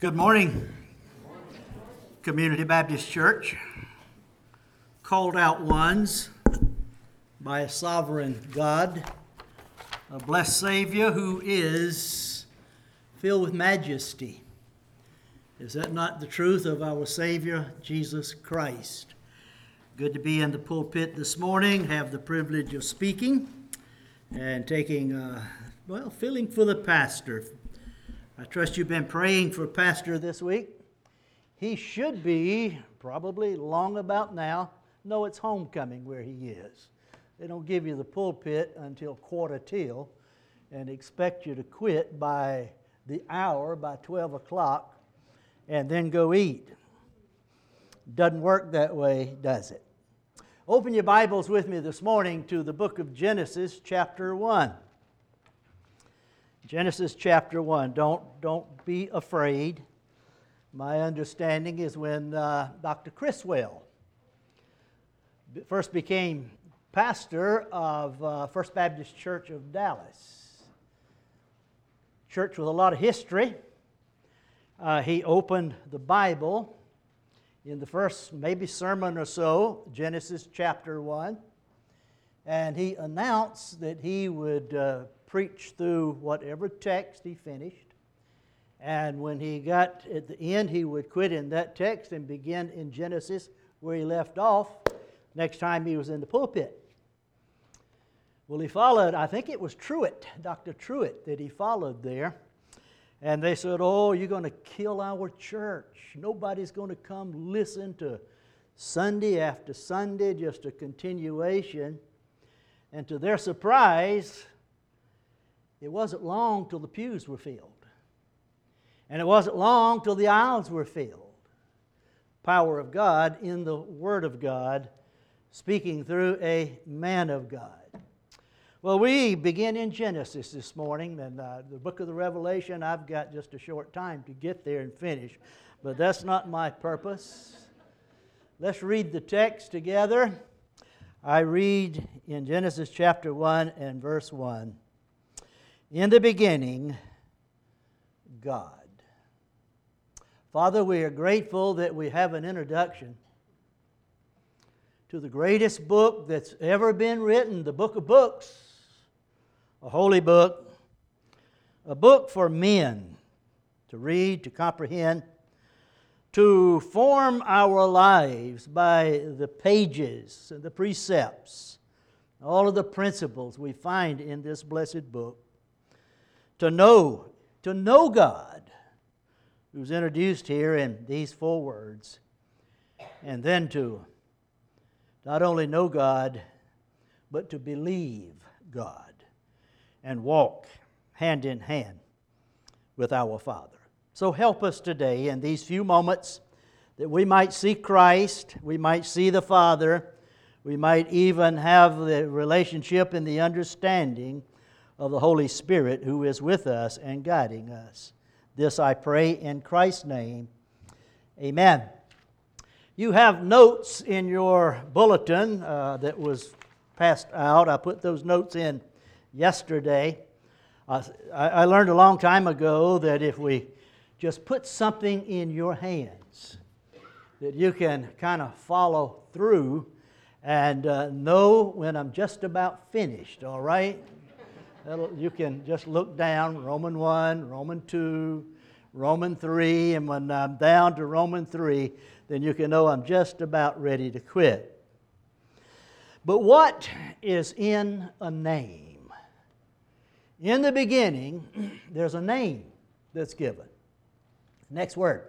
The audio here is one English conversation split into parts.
Good morning, Community Baptist Church. Called out ones by a sovereign God, a blessed Savior who is filled with majesty. Is that not the truth of our Savior, Jesus Christ? Good to be in the pulpit this morning, have the privilege of speaking and taking, uh, well, filling for the pastor. I trust you've been praying for Pastor this week. He should be probably long about now. No, it's homecoming where he is. They don't give you the pulpit until quarter till and expect you to quit by the hour, by 12 o'clock, and then go eat. Doesn't work that way, does it? Open your Bibles with me this morning to the book of Genesis, chapter 1. Genesis chapter 1. Don't, don't be afraid. My understanding is when uh, Dr. Criswell first became pastor of uh, First Baptist Church of Dallas. Church with a lot of history. Uh, he opened the Bible in the first maybe sermon or so, Genesis chapter 1, and he announced that he would uh, preach through whatever text he finished. And when he got at the end, he would quit in that text and begin in Genesis where he left off next time he was in the pulpit. Well, he followed, I think it was Truett, Dr. Truett, that he followed there. And they said, Oh, you're going to kill our church. Nobody's going to come listen to Sunday after Sunday, just a continuation. And to their surprise, it wasn't long till the pews were filled. And it wasn't long till the aisles were filled. Power of God in the Word of God, speaking through a man of God. Well, we begin in Genesis this morning, and uh, the book of the Revelation, I've got just a short time to get there and finish, but that's not my purpose. Let's read the text together. I read in Genesis chapter 1 and verse 1. In the beginning, God. Father, we are grateful that we have an introduction to the greatest book that's ever been written, the book of books, a holy book, a book for men to read, to comprehend, to form our lives by the pages and the precepts, all of the principles we find in this blessed book to know, to know God, who's introduced here in these four words, and then to not only know God, but to believe God and walk hand in hand with our Father. So help us today in these few moments that we might see Christ, we might see the Father, we might even have the relationship and the understanding of the Holy Spirit who is with us and guiding us. This I pray in Christ's name. Amen. You have notes in your bulletin uh, that was passed out. I put those notes in yesterday. Uh, I, I learned a long time ago that if we just put something in your hands, that you can kind of follow through and uh, know when I'm just about finished, all right? You can just look down Roman 1, Roman 2, Roman 3, and when I'm down to Roman 3, then you can know I'm just about ready to quit. But what is in a name? In the beginning, there's a name that's given. Next word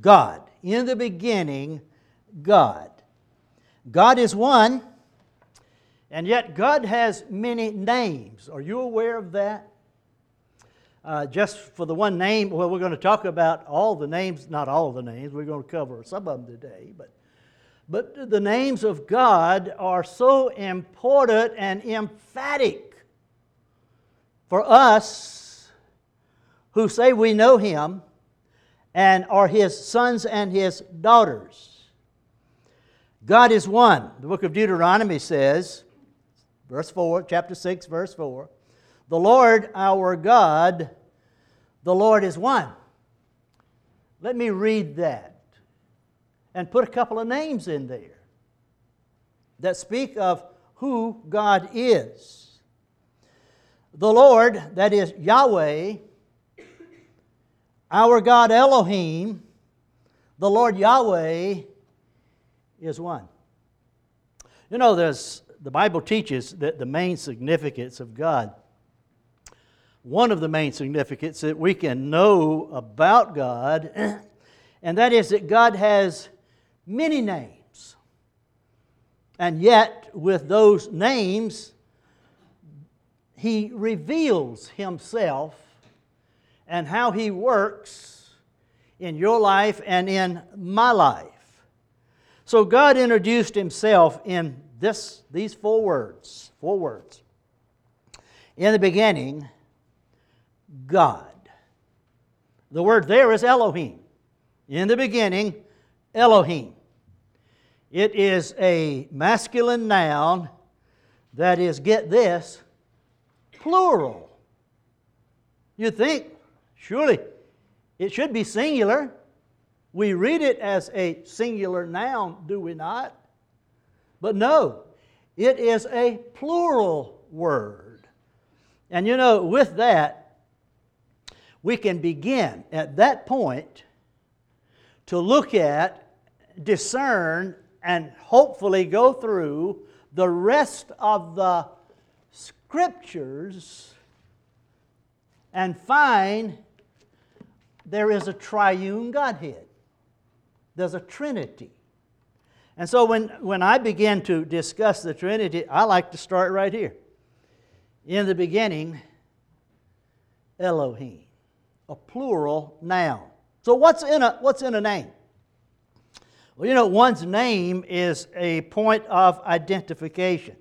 God. In the beginning, God. God is one. And yet, God has many names. Are you aware of that? Uh, just for the one name, well, we're going to talk about all the names, not all the names, we're going to cover some of them today, but, but the names of God are so important and emphatic for us who say we know Him and are His sons and His daughters. God is one. The book of Deuteronomy says, Verse 4, chapter 6, verse 4. The Lord our God, the Lord is one. Let me read that and put a couple of names in there that speak of who God is. The Lord, that is Yahweh, our God Elohim, the Lord Yahweh is one. You know, there's, the Bible teaches that the main significance of God, one of the main significance that we can know about God, and that is that God has many names. And yet, with those names, He reveals Himself and how He works in your life and in my life. So God introduced Himself in this, these four words. Four words. In the beginning, God. The word there is Elohim. In the beginning, Elohim. It is a masculine noun that is, get this, plural. You think, surely, it should be singular. We read it as a singular noun, do we not? But no, it is a plural word. And you know, with that, we can begin at that point to look at, discern, and hopefully go through the rest of the scriptures and find there is a triune Godhead. There's a Trinity. And so when, when I begin to discuss the Trinity, I like to start right here. In the beginning, Elohim, a plural noun. So what's in a, what's in a name? Well, you know, one's name is a point of identification.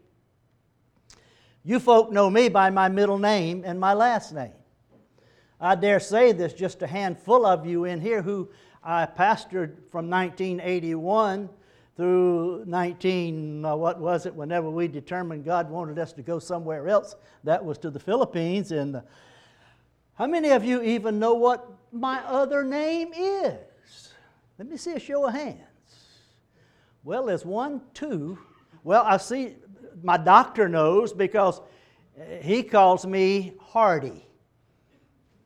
You folk know me by my middle name and my last name. I dare say there's just a handful of you in here who I pastored from 1981 through 19, uh, what was it, whenever we determined God wanted us to go somewhere else. That was to the Philippines. And uh, how many of you even know what my other name is? Let me see a show of hands. Well, there's one, two. Well, I see my doctor knows because he calls me Hardy.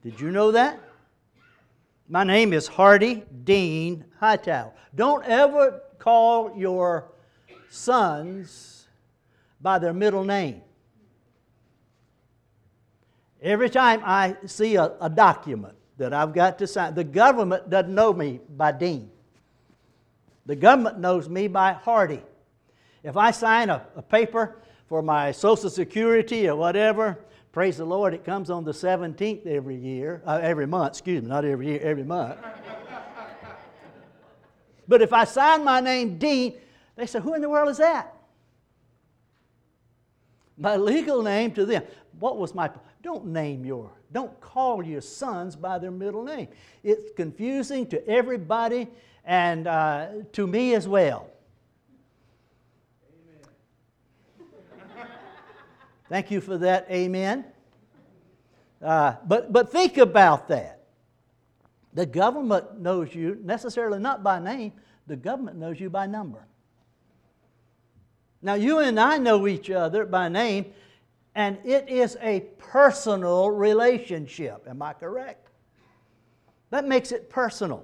Did you know that? My name is Hardy Dean Hightower. Don't ever call your sons by their middle name. Every time I see a, a, document that I've got to sign, the government doesn't know me by Dean. The government knows me by Hardy. If I sign a, a paper for my Social Security or whatever, praise the Lord, it comes on the 17th every year, uh, every month, excuse me, not every year, every month. But if I sign my name Dean, they say, Who in the world is that? My legal name to them. What was my. Don't name your, don't call your sons by their middle name. It's confusing to everybody and uh, to me as well. Amen. Thank you for that. Amen. Uh, but, but think about that. The government knows you necessarily not by name, the government knows you by number. Now, you and I know each other by name, and it is a personal relationship. Am I correct? That makes it personal.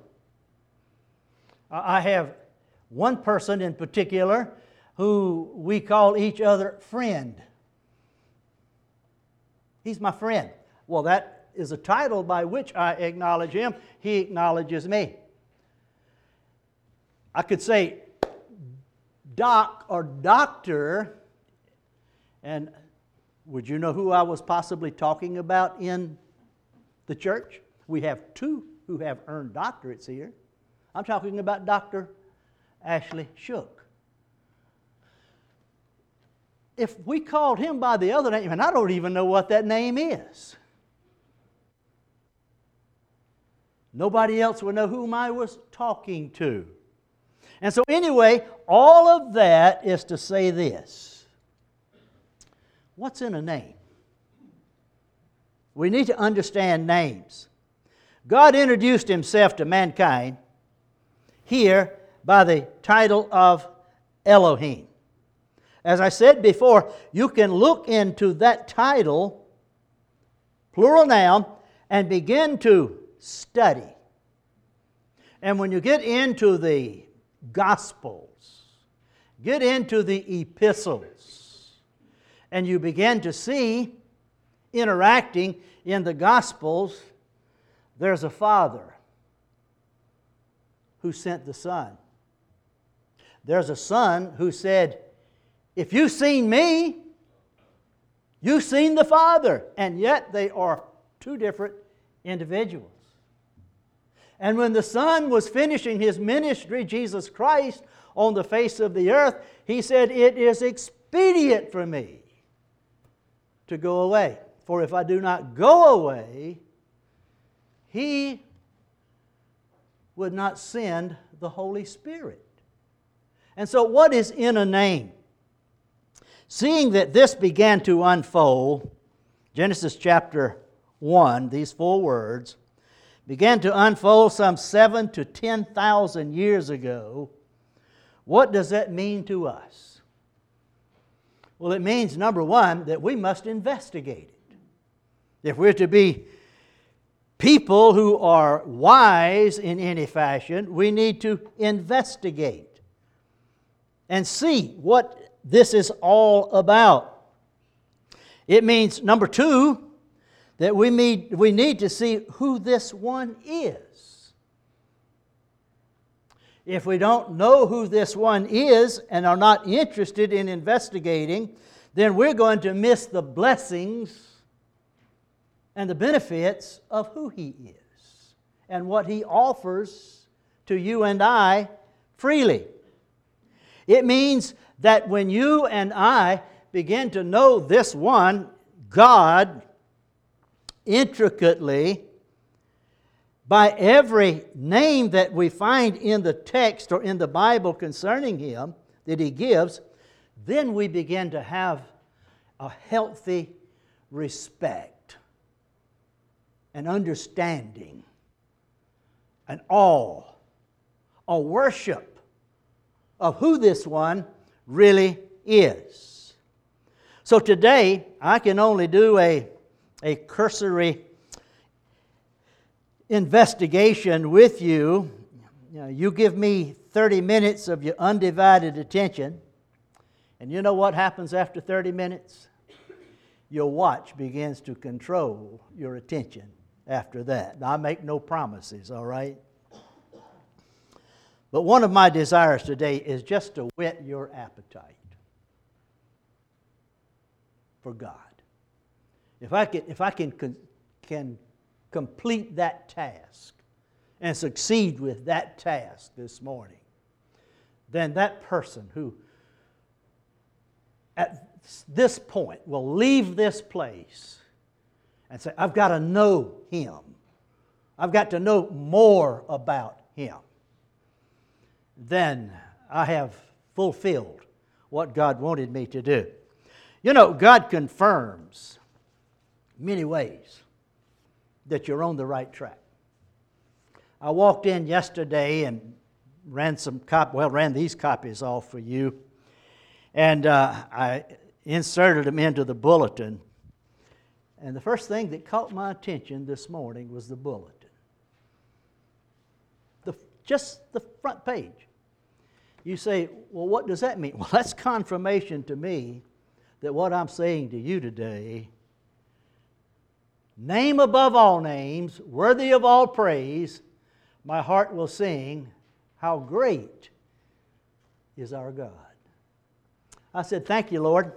I have one person in particular who we call each other friend. He's my friend. Well, that is a title by which I acknowledge him, he acknowledges me. I could say doc or doctor, and would you know who I was possibly talking about in the church? We have two who have earned doctorates here. I'm talking about Dr. Ashley Shook. If we called him by the other name, and I don't even know what that name is, Nobody else would know whom I was talking to. And so, anyway, all of that is to say this What's in a name? We need to understand names. God introduced himself to mankind here by the title of Elohim. As I said before, you can look into that title, plural noun, and begin to study. And when you get into the Gospels, get into the epistles, and you begin to see interacting in the Gospels, there's a Father who sent the Son. There's a Son who said, If you've seen me, you've seen the Father. And yet they are two different individuals. And when the Son was finishing his ministry, Jesus Christ, on the face of the earth, he said, It is expedient for me to go away. For if I do not go away, he would not send the Holy Spirit. And so, what is in a name? Seeing that this began to unfold, Genesis chapter 1, these four words, began to unfold some seven to 10,000 years ago, what does that mean to us? Well, it means, number one, that we must investigate it. If we're to be people who are wise in any fashion, we need to investigate and see what this is all about. It means, number two, that we need, we need to see who this one is. If we don't know who this one is and are not interested in investigating, then we're going to miss the blessings and the benefits of who He is and what He offers to you and I freely. It means that when you and I begin to know this one, God, intricately, by every name that we find in the text or in the Bible concerning Him that He gives, then we begin to have a healthy respect, an understanding, an awe, a worship of who this one really is. So today, I can only do a, a cursory investigation with you. you, know, you give me 30 minutes of your undivided attention, and you know what happens after 30 minutes? Your watch begins to control your attention after that. Now, I make no promises, all right? But one of my desires today is just to whet your appetite for God. If I can, if I can, can complete that task and succeed with that task this morning, then that person who at this point will leave this place and say, I've got to know him. I've got to know more about him. Then I have fulfilled what God wanted me to do. You know, God confirms many ways that you're on the right track. I walked in yesterday and ran some cop well ran these copies off for you, and uh, I inserted them into the bulletin. And the first thing that caught my attention this morning was the bulletin. The, just the front page. You say, well, what does that mean? Well, that's confirmation to me that what I'm saying to you today name above all names, worthy of all praise, my heart will sing, How great is our God. I said, Thank you, Lord.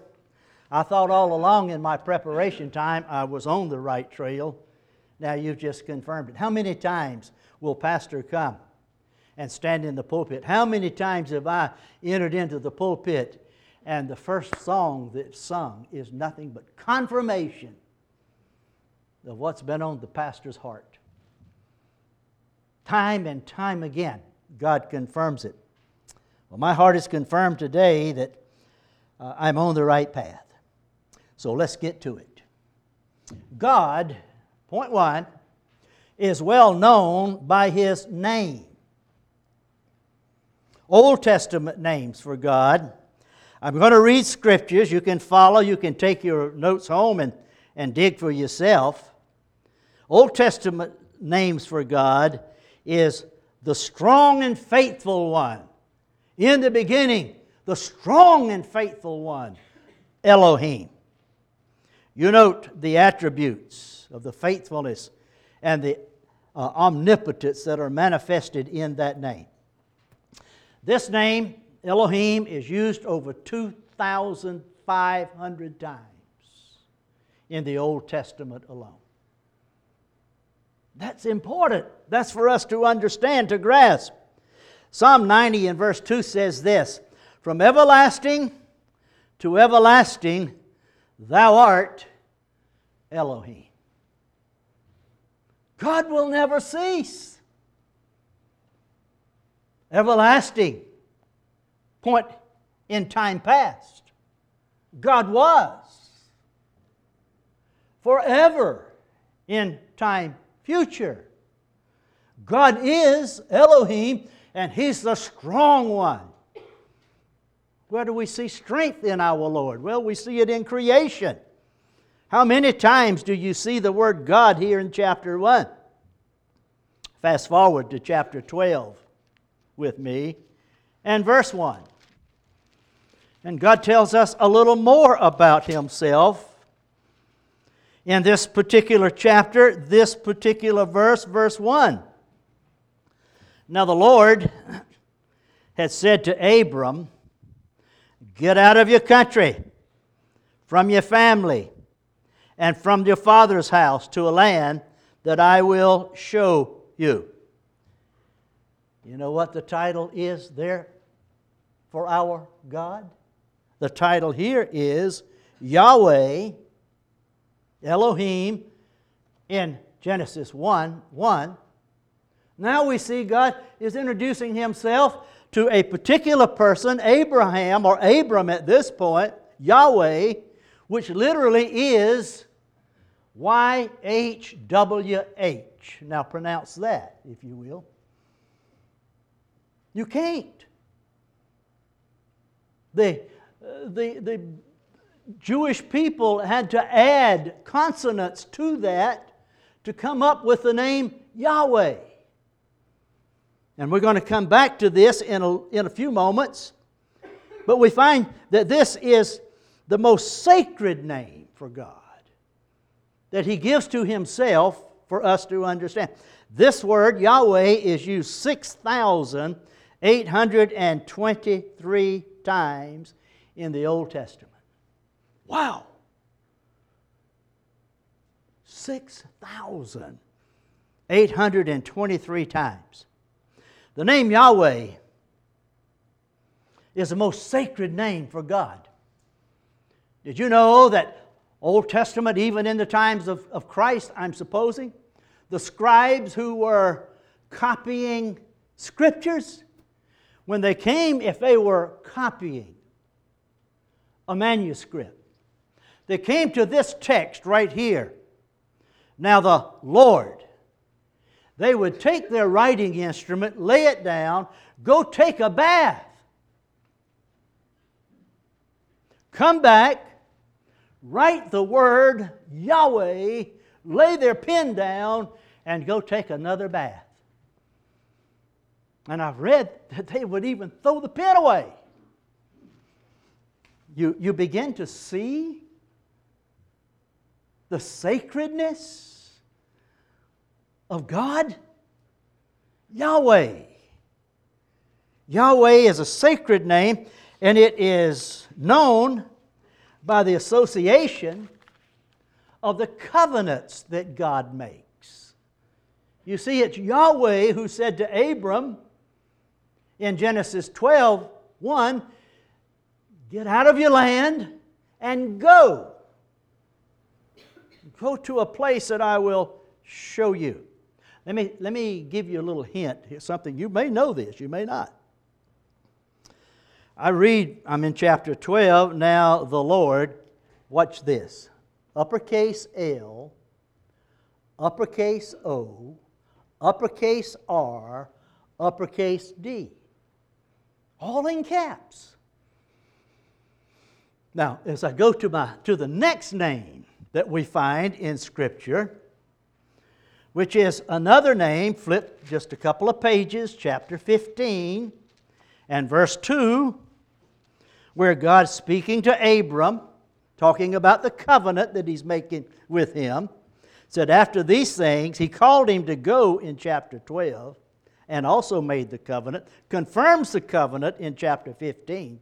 I thought all along in my preparation time I was on the right trail. Now you've just confirmed it. How many times will Pastor come and stand in the pulpit? How many times have I entered into the pulpit and the first song that's sung is nothing but confirmation of what's been on the pastor's heart. Time and time again, God confirms it. Well, my heart is confirmed today that uh, I'm on the right path. So let's get to it. God, point one, is well known by his name. Old Testament names for God. I'm going to read scriptures. You can follow, you can take your notes home and, and dig for yourself. Old Testament names for God is the strong and faithful one. In the beginning, the strong and faithful one, Elohim. You note the attributes of the faithfulness and the uh, omnipotence that are manifested in that name. This name, Elohim, is used over 2,500 times in the Old Testament alone. That's important. That's for us to understand, to grasp. Psalm 90 and verse 2 says this From everlasting to everlasting, thou art Elohim. God will never cease. Everlasting. Point in time past. God was. Forever in time future. God is Elohim, and He's the strong one. Where do we see strength in our Lord? Well, we see it in creation. How many times do you see the word God here in chapter 1? Fast forward to chapter 12 with me and verse 1. And God tells us a little more about Himself in this particular chapter, this particular verse, verse 1. Now the Lord had said to Abram, Get out of your country, from your family, and from your father's house to a land that I will show you. You know what the title is there for our God? The title here is Yahweh Elohim in Genesis 1 1. Now we see God is introducing himself to a particular person, Abraham or Abram at this point, Yahweh, which literally is YHWH. Now pronounce that, if you will. You can't. The, the, the Jewish people had to add consonants to that to come up with the name Yahweh. And we're going to come back to this in a, in a few moments. But we find that this is the most sacred name for God that He gives to Himself for us to understand. This word, Yahweh, is used 6,823 times in the Old Testament. Wow. 6,823 times. The name Yahweh is the most sacred name for God. Did you know that Old Testament, even in the times of, of Christ, I'm supposing, the scribes who were copying scriptures, when they came, if they were copying a manuscript, they came to this text right here. Now, the Lord, they would take their writing instrument, lay it down, go take a bath, come back, write the word Yahweh, lay their pen down, and go take another bath. And I've read that they would even throw the pen away. You, you begin to see the sacredness of God? Yahweh. Yahweh is a sacred name, and it is known by the association of the covenants that God makes. You see, it's Yahweh who said to Abram in Genesis 12 1, Get out of your land and go Go to a place that I will show you. Let me, let me give you a little hint. Something you may know this, you may not. I read, I'm in chapter 12. Now, the Lord, watch this uppercase L, uppercase O, uppercase R, uppercase D. All in caps. Now, as I go to, my, to the next name that we find in Scripture, which is another name, flip just a couple of pages, chapter 15 and verse 2, where God's speaking to Abram, talking about the covenant that he's making with him, said, After these things, he called him to go in chapter 12 and also made the covenant, confirms the covenant in chapter 15.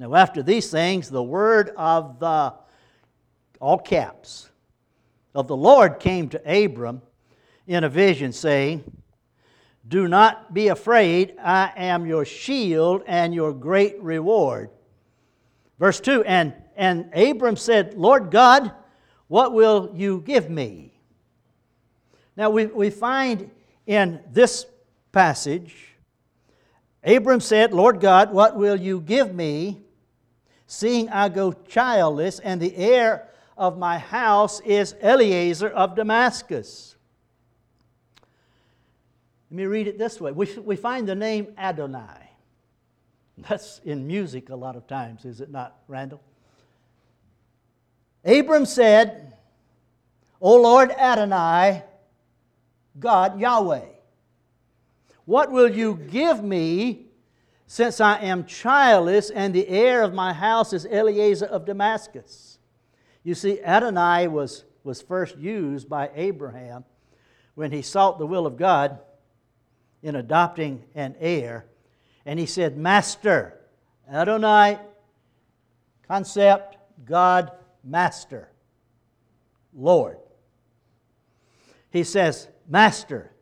Now, after these things, the word of the, all caps, of the Lord came to Abram in a vision, saying, Do not be afraid, I am your shield and your great reward. Verse 2 And, and Abram said, Lord God, what will you give me? Now, we, we find in this passage, Abram said, Lord God, what will you give me, seeing I go childless, and the heir of my house is Eliezer of Damascus? Let me read it this way. We, we find the name Adonai. That's in music a lot of times, is it not, Randall? Abram said, O Lord Adonai, God Yahweh, what will you give me since I am childless and the heir of my house is Eliezer of Damascus? You see, Adonai was, was first used by Abraham when he sought the will of God in adopting an heir. And he said, Master, Adonai, concept, God, Master, Lord. He says, Master,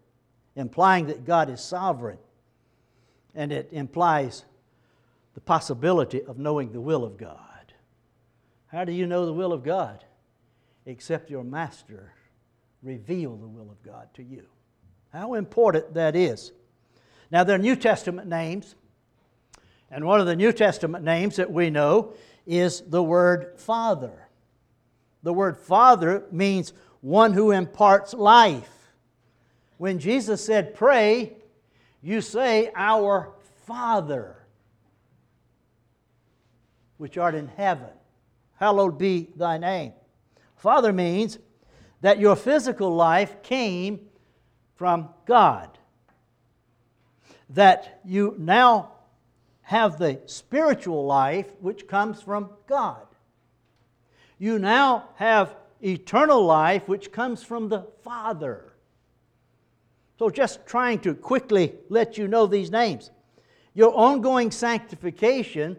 implying that God is sovereign. And it implies the possibility of knowing the will of God. How do you know the will of God? Except your Master reveal the will of God to you. How important that is. Now, there are New Testament names, and one of the New Testament names that we know is the word Father. The word Father means one who imparts life. When Jesus said, Pray, you say, Our Father, which art in heaven, hallowed be thy name. Father means that your physical life came from God, that you now have the spiritual life which comes from God you now have eternal life which comes from the Father. So, just trying to quickly let you know these names. Your ongoing sanctification,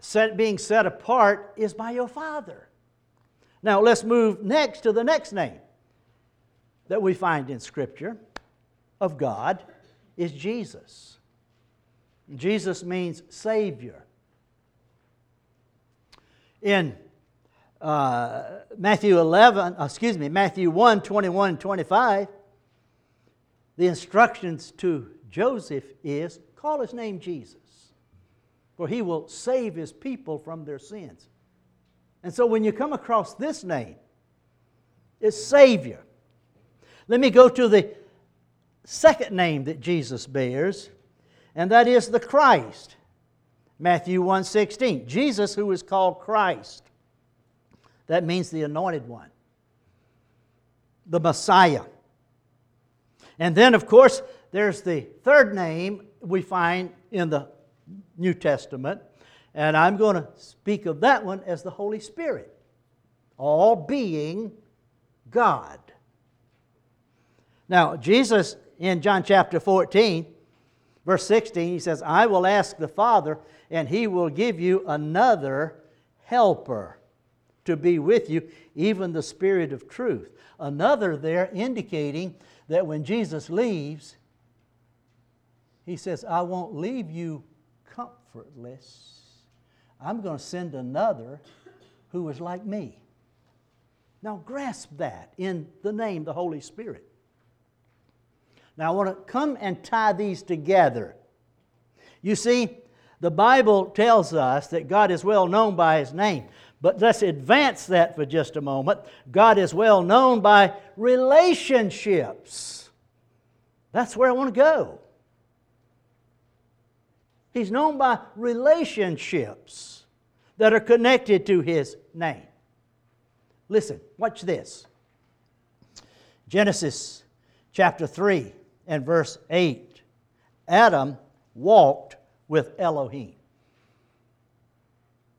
set, being set apart, is by your Father. Now, let's move next to the next name that we find in Scripture of God is Jesus. Jesus means Savior. In uh, Matthew 11, uh, excuse me, Matthew 1 21 and 25, the instructions to Joseph is call his name Jesus, for he will save his people from their sins. And so when you come across this name, it's Savior. Let me go to the second name that Jesus bears, and that is the Christ. Matthew 1:16. Jesus who is called Christ. That means the anointed one, the Messiah. And then, of course, there's the third name we find in the New Testament, and I'm going to speak of that one as the Holy Spirit, all being God. Now, Jesus in John chapter 14, verse 16, he says, I will ask the Father, and he will give you another helper to be with you, even the Spirit of truth. Another there indicating that when Jesus leaves, he says, I won't leave you I'm going to send another who is like me. Now, grasp that in the name, the Holy Spirit. Now, I want to come and tie these together. You see, the Bible tells us that God is well known by His name. But let's advance that for just a moment. God is well known by relationships. That's where I want to go. He's known by relationships that are connected to his name. Listen, watch this. Genesis chapter 3 and verse 8. Adam walked with Elohim,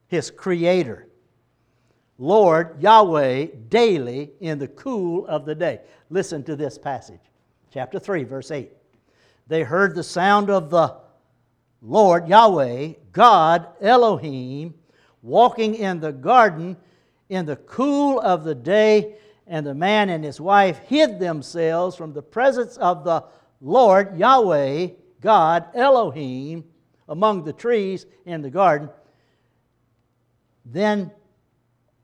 his creator, Lord Yahweh, daily in the cool of the day. Listen to this passage, chapter 3, verse 8. They heard the sound of the Lord Yahweh, God Elohim, walking in the garden in the cool of the day, and the man and his wife hid themselves from the presence of the Lord Yahweh, God Elohim, among the trees in the garden. Then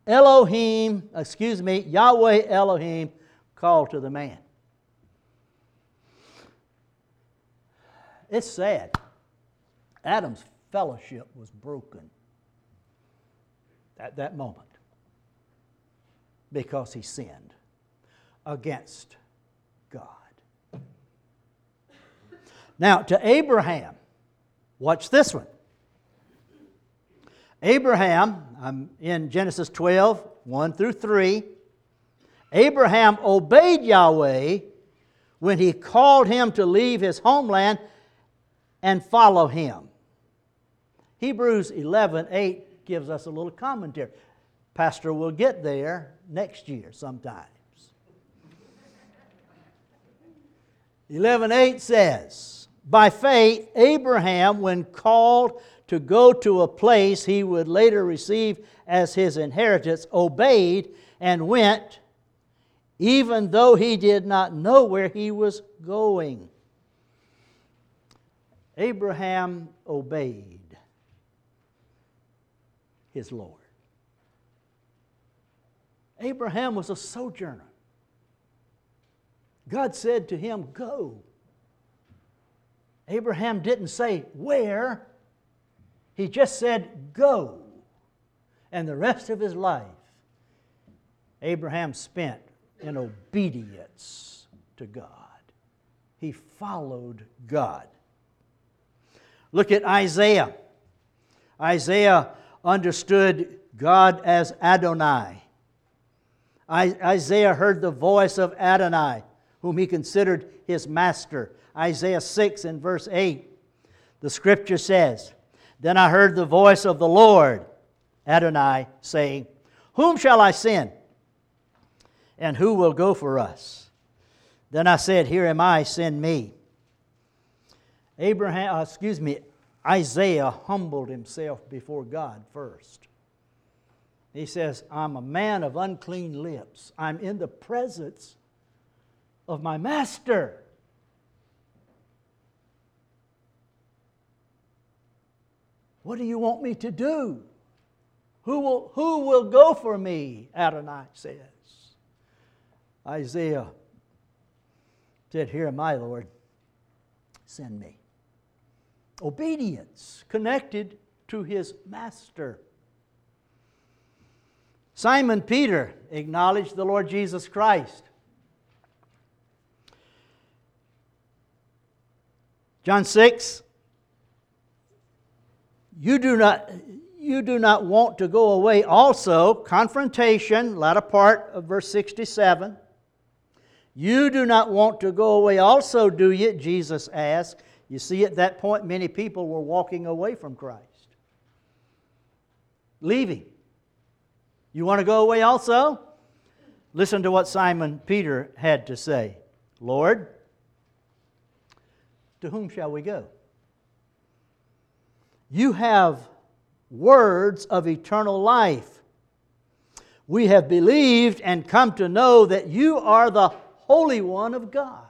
Elohim, excuse me, Yahweh Elohim called to the man. It's sad. Adam's fellowship was broken at that moment because he sinned against God. Now, to Abraham, watch this one. Abraham, I'm in Genesis 12, 1 through 3. Abraham obeyed Yahweh when he called him to leave his homeland and follow him. Hebrews 11 8 gives us a little commentary. Pastor will get there next year sometimes. 11 8 says, By faith, Abraham, when called to go to a place he would later receive as his inheritance, obeyed and went, even though he did not know where he was going. Abraham obeyed his Lord. Abraham was a sojourner. God said to him, Go. Abraham didn't say, Where? He just said, Go. And the rest of his life, Abraham spent in obedience to God. He followed God. Look at Isaiah. Isaiah understood God as Adonai. Isaiah heard the voice of Adonai, whom he considered his master. Isaiah 6 and verse 8, the scripture says, Then I heard the voice of the Lord, Adonai, saying, Whom shall I send? And who will go for us? Then I said, Here am I, send me. Abraham, uh, excuse me, Isaiah humbled himself before God first. He says, I'm a man of unclean lips. I'm in the presence of my master. What do you want me to do? Who will, who will go for me? Adonai says. Isaiah said, Here am I, Lord. Send me obedience connected to his master. Simon Peter acknowledged the Lord Jesus Christ. John 6 You do not you do not want to go away also confrontation latter part of verse 67 you do not want to go away also do you jesus asked you see, at that point, many people were walking away from Christ, leaving. You want to go away also? Listen to what Simon Peter had to say Lord, to whom shall we go? You have words of eternal life. We have believed and come to know that you are the Holy One of God.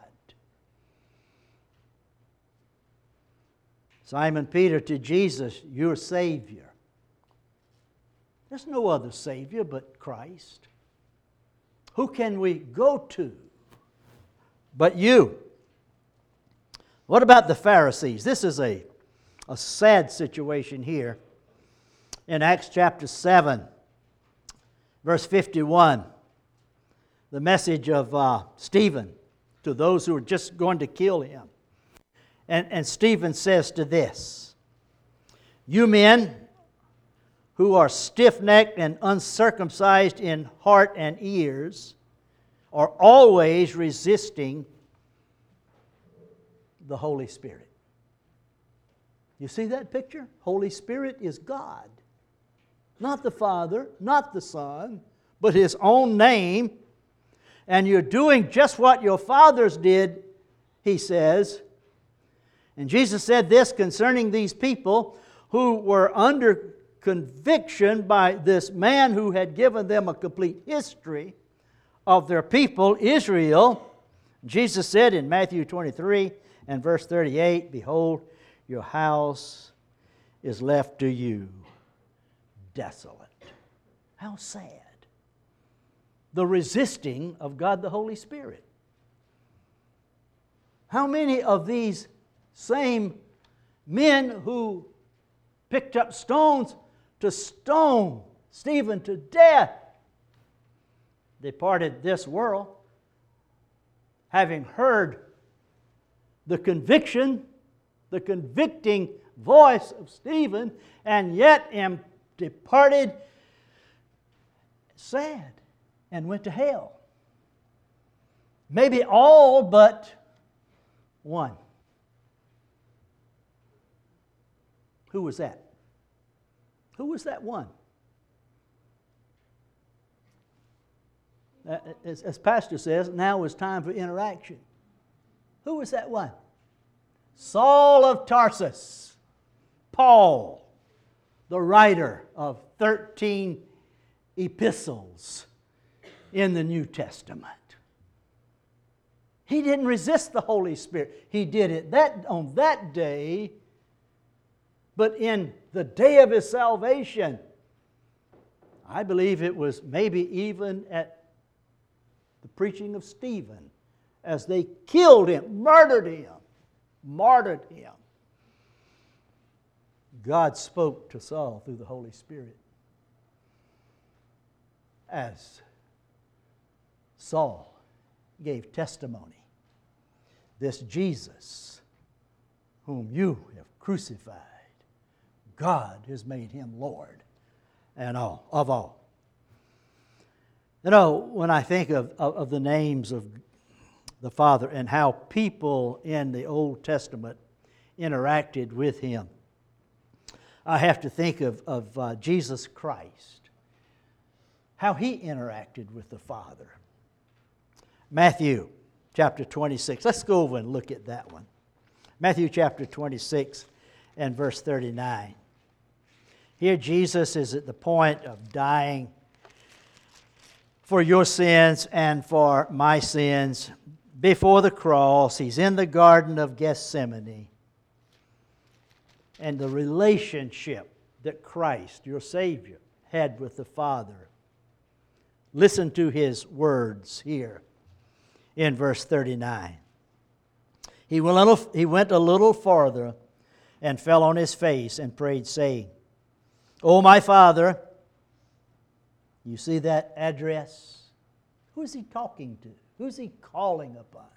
Simon Peter to Jesus, your Savior. There's no other Savior but Christ. Who can we go to but you? What about the Pharisees? This is a, a sad situation here. In Acts chapter 7, verse 51, the message of uh, Stephen to those who are just going to kill him. And, and Stephen says to this You men who are stiff necked and uncircumcised in heart and ears are always resisting the Holy Spirit. You see that picture? Holy Spirit is God. Not the Father, not the Son, but His own name. And you're doing just what your fathers did, he says. And Jesus said this concerning these people who were under conviction by this man who had given them a complete history of their people, Israel. Jesus said in Matthew 23 and verse 38 Behold, your house is left to you desolate. How sad. The resisting of God the Holy Spirit. How many of these same men who picked up stones to stone Stephen to death departed this world having heard the conviction the convicting voice of Stephen, and yet am departed sad and went to hell. Maybe all but one. Who was that? Who was that one? Uh, as, as Pastor says, now is time for interaction. Who was that one? Saul of Tarsus, Paul, the writer of 13 epistles in the New Testament. He didn't resist the Holy Spirit. He did it that, on that day, but in the day of his salvation, I believe it was maybe even at the preaching of Stephen as they killed him, murdered him martyred him. God spoke to Saul through the Holy Spirit as Saul gave testimony. This Jesus, whom you have crucified, God has made him Lord and all of all. You know, when I think of, of, of the names of the Father and how people in the Old Testament interacted with Him. I have to think of, of uh, Jesus Christ, how He interacted with the Father. Matthew chapter 26. Let's go over and look at that one. Matthew chapter 26 and verse 39. Here, Jesus is at the point of dying for your sins and for my sins before the cross. He's in the Garden of Gethsemane. And the relationship that Christ, your Savior, had with the Father. Listen to his words here in verse 39. He went, a little farther and fell on his face and prayed, saying, O my Father, you see that address? Who is he talking to? Who's he calling upon?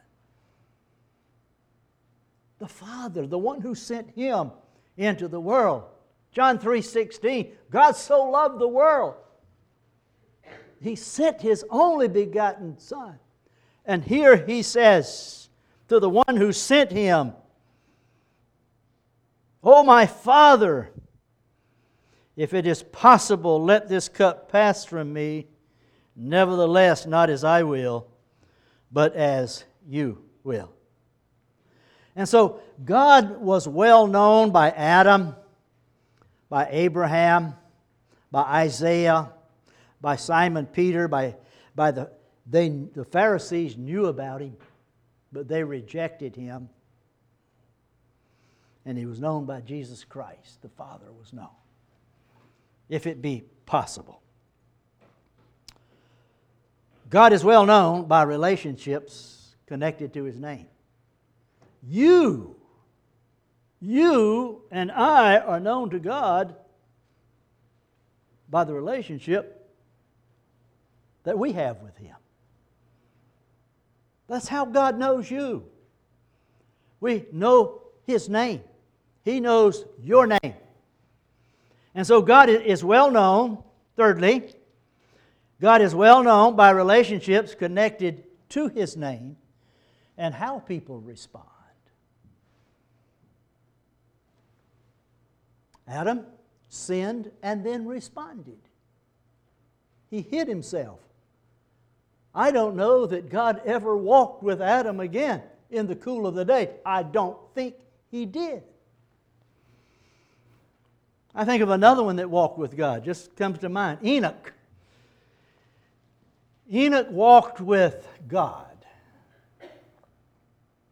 The Father, the one who sent him into the world. John 3:16, God so loved the world. He sent his only begotten son. And here he says to the one who sent him, "Oh my Father, if it is possible, let this cup pass from me. Nevertheless, not as I will, but as you will. And so God was well known by Adam, by Abraham, by Isaiah, by Simon Peter, by, by the, they, the Pharisees knew about him, but they rejected him. And he was known by Jesus Christ. The Father was known, if it be possible. God is well known by relationships connected to his name. You, you and I are known to God by the relationship that we have with him. That's how God knows you. We know His name, He knows your name. And so God is well known, thirdly, God is well known by relationships connected to His name and how people respond. Adam sinned and then responded. He hid himself. I don't know that God ever walked with Adam again in the cool of the day. I don't think he did. I think of another one that walked with God, just comes to mind Enoch. Enoch walked with God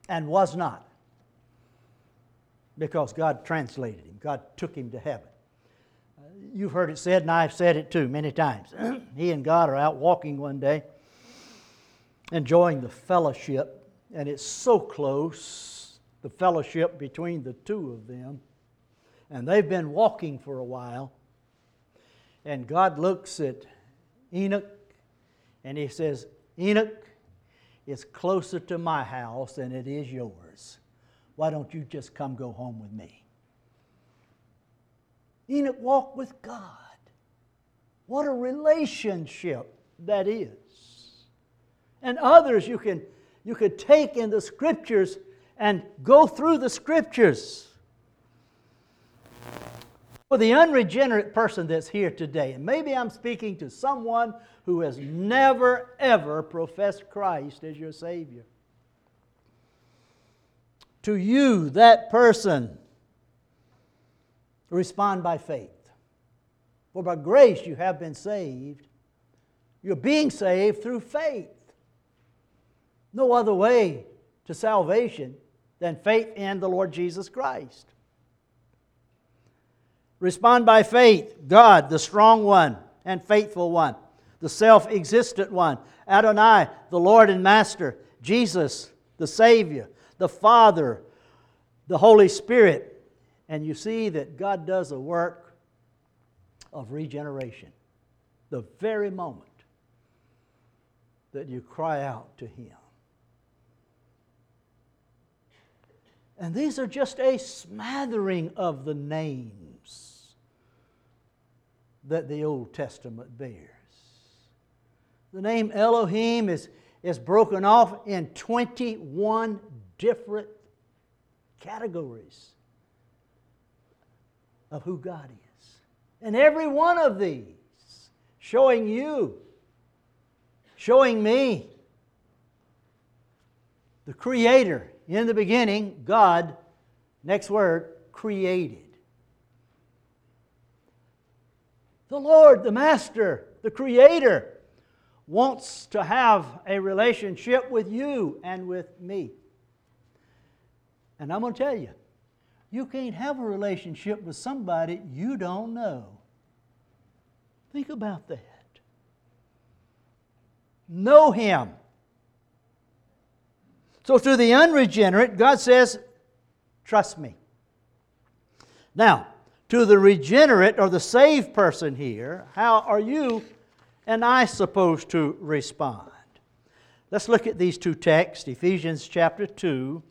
and was not because God translated him, God took him to heaven. You've heard it said, and I've said it too many times. he and God are out walking one day, enjoying the fellowship, and it's so close, the fellowship between the two of them. And they've been walking for a while. And God looks at Enoch and he says, Enoch, it's closer to my house than it is yours. Why don't you just come go home with me? Enoch walked with God. What a relationship that is. And others you can you could take in the scriptures and go through the scriptures. For the unregenerate person that's here today, and maybe I'm speaking to someone who has never, ever professed Christ as your Savior. To you, that person, respond by faith. For by grace you have been saved. You're being saved through faith. No other way to salvation than faith in the Lord Jesus Christ. Respond by faith. God, the strong one and faithful one the self existent one, Adonai, the Lord and Master, Jesus, the Savior, the Father, the Holy Spirit. And you see that God does a work of regeneration the very moment that you cry out to Him. And these are just a smattering of the names that the Old Testament bears. The name Elohim is, is broken off in 21 different categories of who God is. And every one of these showing you, showing me, the Creator. In the beginning, God, next word, created. The Lord, the Master, the Creator, wants to have a relationship with you and with me. And I'm going to tell you, you can't have a relationship with somebody you don't know. Think about that. Know Him. So, to the unregenerate, God says, Trust me. Now, to the regenerate or the saved person here, how are you and I supposed to respond? Let's look at these two texts Ephesians chapter 2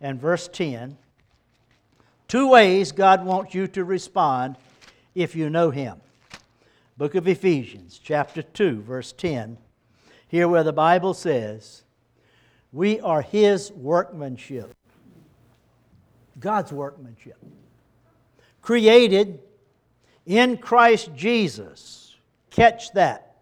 and verse 10. Two ways God wants you to respond if you know Him. Book of Ephesians, chapter 2, verse 10. Here, where the Bible says, We are His workmanship, God's workmanship, created in Christ Jesus Catch that.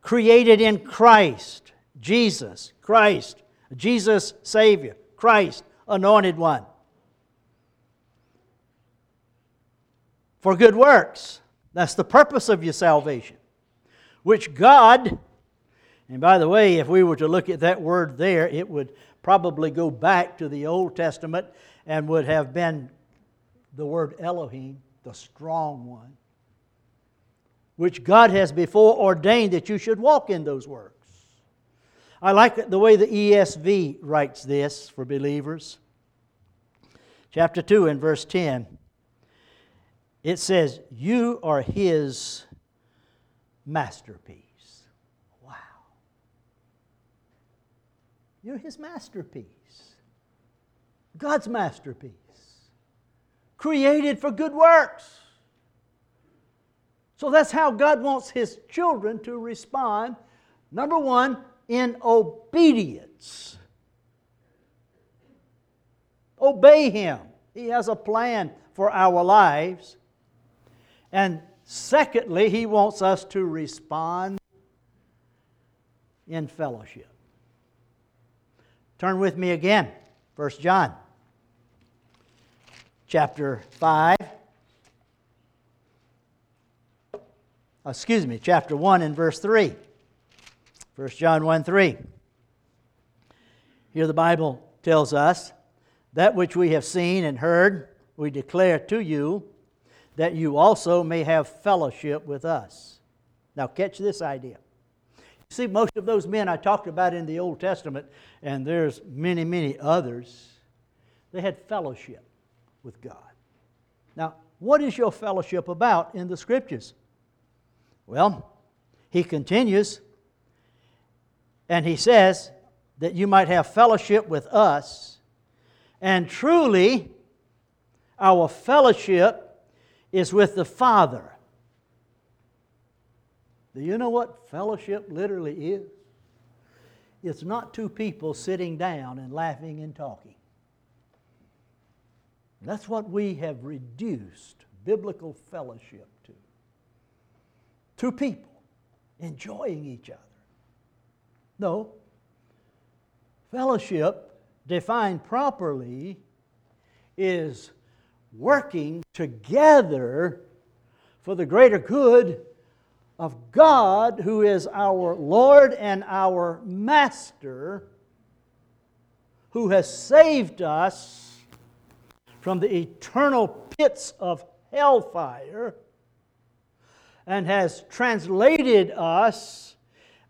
Created in Christ, Jesus, Christ, Jesus Savior, Christ, anointed one. For good works. That's the purpose of your salvation. Which God, and by the way, if we were to look at that word there, it would probably go back to the Old Testament and would have been the word Elohim, the strong one which God has before ordained that you should walk in those works. I like the way the ESV writes this for believers. Chapter 2 and verse 10. It says, You are His masterpiece. Wow. You're His masterpiece. God's masterpiece. Created for good works. So that's how God wants His children to respond. Number one, in obedience. Obey Him. He has a plan for our lives. And secondly, He wants us to respond in fellowship. Turn with me again, 1 John chapter 5. Uh, excuse me, chapter 1 and verse 3. 1 John 1 3. Here the Bible tells us that which we have seen and heard, we declare to you, that you also may have fellowship with us. Now, catch this idea. You see, most of those men I talked about in the Old Testament, and there's many, many others, they had fellowship with God. Now, what is your fellowship about in the Scriptures? Well, he continues, and he says that you might have fellowship with us, and truly, our fellowship is with the Father. Do you know what fellowship literally is? It's not two people sitting down and laughing and talking. That's what we have reduced biblical fellowship to. Two people enjoying each other. No. Fellowship, defined properly, is working together for the greater good of God, who is our Lord and our Master, who has saved us from the eternal pits of hellfire and has translated us,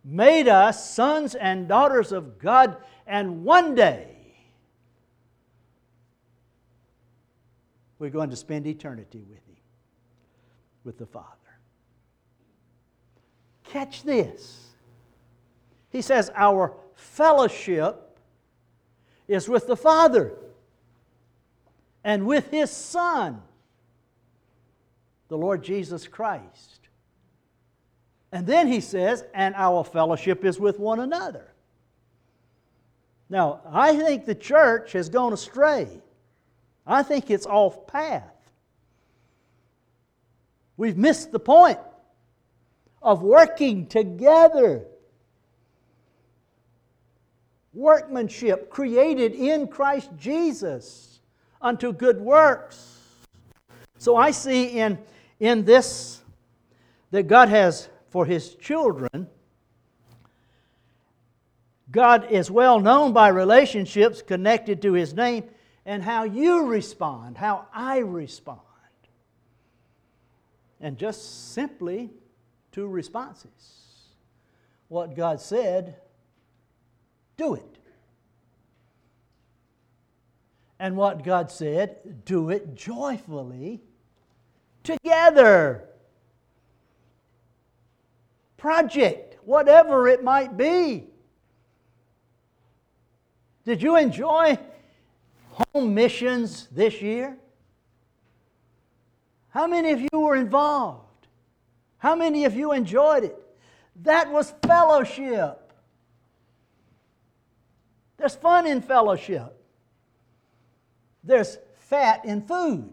made us sons and daughters of God, and one day we're going to spend eternity with Him, with the Father. Catch this. He says, Our fellowship is with the Father and with His Son, the Lord Jesus Christ. And then he says, and our fellowship is with one another. Now, I think the church has gone astray. I think it's off path. We've missed the point of working together. Workmanship created in Christ Jesus unto good works. So I see in, in this that God has for His children. God is well known by relationships connected to His name and how you respond, how I respond. And just simply two responses. What God said, do it. And what God said, do it joyfully together. Project, whatever it might be. Did you enjoy home missions this year? How many of you were involved? How many of you enjoyed it? That was fellowship. There's fun in fellowship. There's fat in food.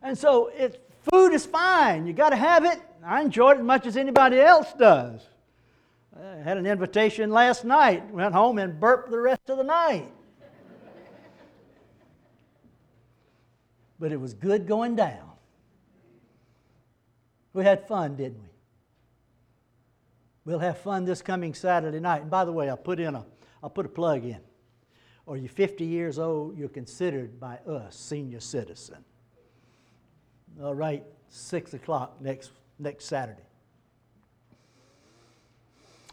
And so it, food is fine. You got to have it. I enjoyed it as much as anybody else does. I had an invitation last night. Went home and burped the rest of the night. but it was good going down. We had fun, didn't we? We'll have fun this coming Saturday night. And by the way, I'll put in a I'll put a plug in. Are you 50 years old? You're considered by us senior citizen. All right, six o'clock next next Saturday.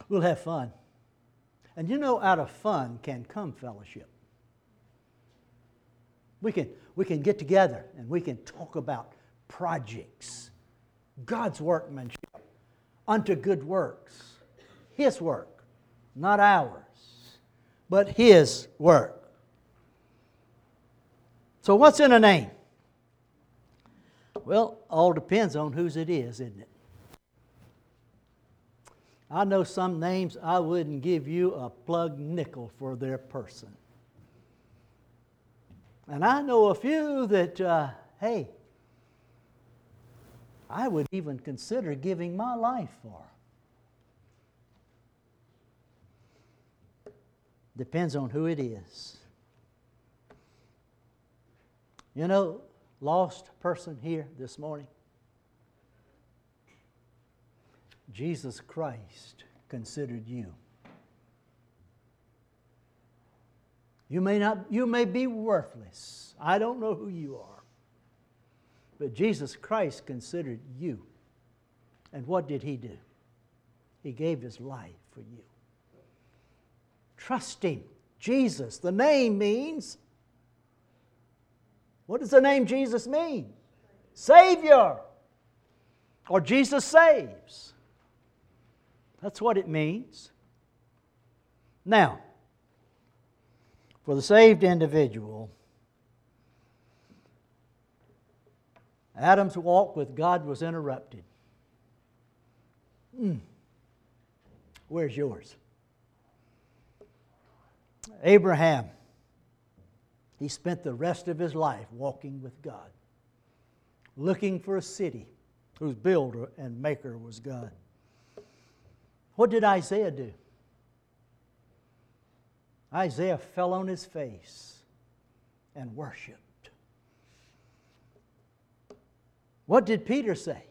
We'll have fun. And you know, out of fun can come fellowship. We can, we can get together and we can talk about projects, God's workmanship, unto good works. His work, not ours, but His work. So, what's in a name? Well, all depends on whose it is, isn't it? I know some names I wouldn't give you a plug nickel for their person. And I know a few that, uh, hey, I would even consider giving my life for. Depends on who it is. You know, lost person here this morning, Jesus Christ considered you. You may not you may be worthless. I don't know who you are. But Jesus Christ considered you. And what did he do? He gave his life for you. Trust him. Jesus, the name means what does the name Jesus mean? Savior. Or Jesus saves. That's what it means. Now, for the saved individual, Adam's walk with God was interrupted. Mm. Where's yours? Abraham, he spent the rest of his life walking with God, looking for a city whose builder and maker was God. What did Isaiah do? Isaiah fell on his face and worshiped. What did Peter say?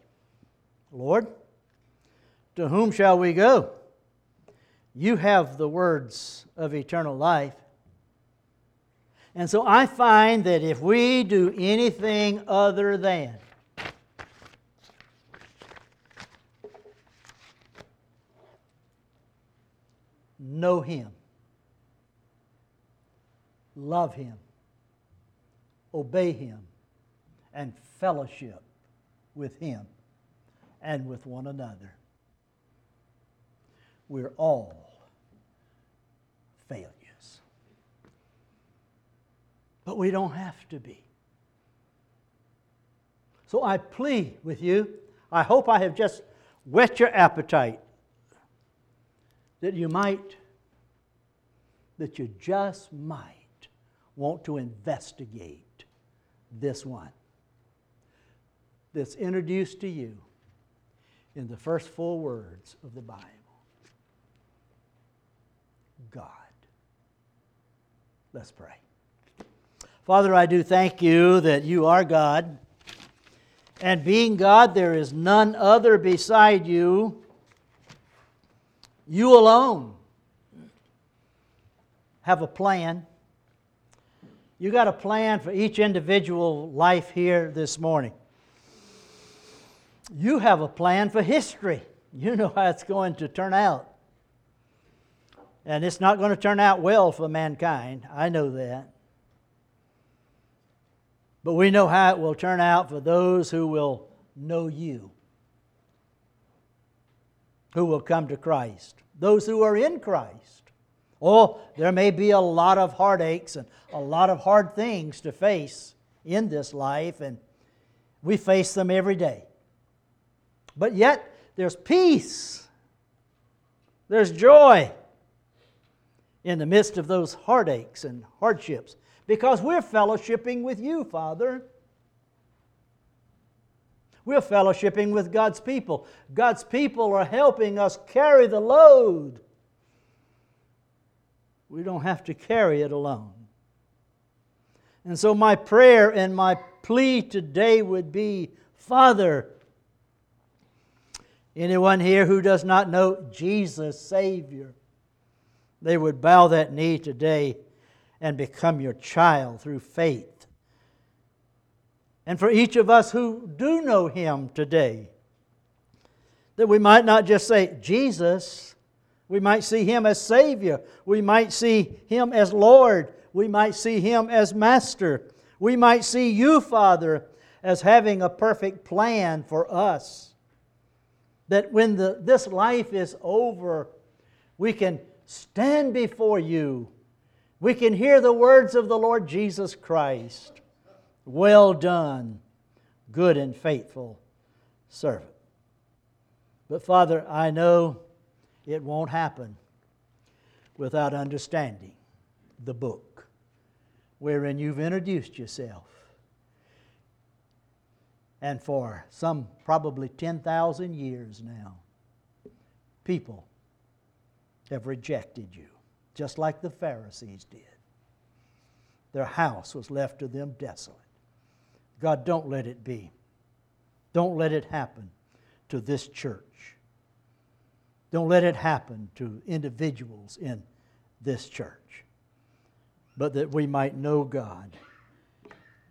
Lord, to whom shall we go? You have the words of eternal life. And so I find that if we do anything other than know Him, love Him, obey Him, and fellowship with Him and with one another. We're all failures. But we don't have to be. So I plead with you. I hope I have just whet your appetite that you might, that you just might want to investigate this one that's introduced to you in the first four words of the Bible God. Let's pray. Father, I do thank you that you are God. And being God, there is none other beside you. You alone have a plan. You got a plan for each individual life here this morning. You have a plan for history. You know how it's going to turn out. And it's not going to turn out well for mankind. I know that. But we know how it will turn out for those who will know you, who will come to Christ, those who are in Christ. Oh, there may be a lot of heartaches and a lot of hard things to face in this life, and we face them every day. But yet, there's peace, there's joy in the midst of those heartaches and hardships because we're fellowshipping with you, Father. We're fellowshipping with God's people. God's people are helping us carry the load. We don't have to carry it alone. And so, my prayer and my plea today would be Father, Anyone here who does not know Jesus, Savior, they would bow that knee today and become your child through faith. And for each of us who do know Him today, that we might not just say, Jesus, we might see Him as Savior, we might see Him as Lord, we might see Him as Master, we might see you, Father, as having a perfect plan for us that when the, this life is over, we can stand before you. We can hear the words of the Lord Jesus Christ. Well done, good and faithful servant. But Father, I know it won't happen without understanding the book wherein you've introduced yourself. And for some probably 10,000 years now, people have rejected you, just like the Pharisees did. Their house was left to them desolate. God, don't let it be. Don't let it happen to this church. Don't let it happen to individuals in this church. But that we might know God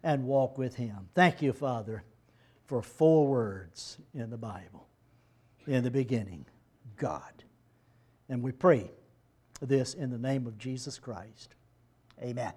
and walk with Him. Thank you, Father, for four words in the Bible. In the beginning, God. And we pray this in the name of Jesus Christ. Amen.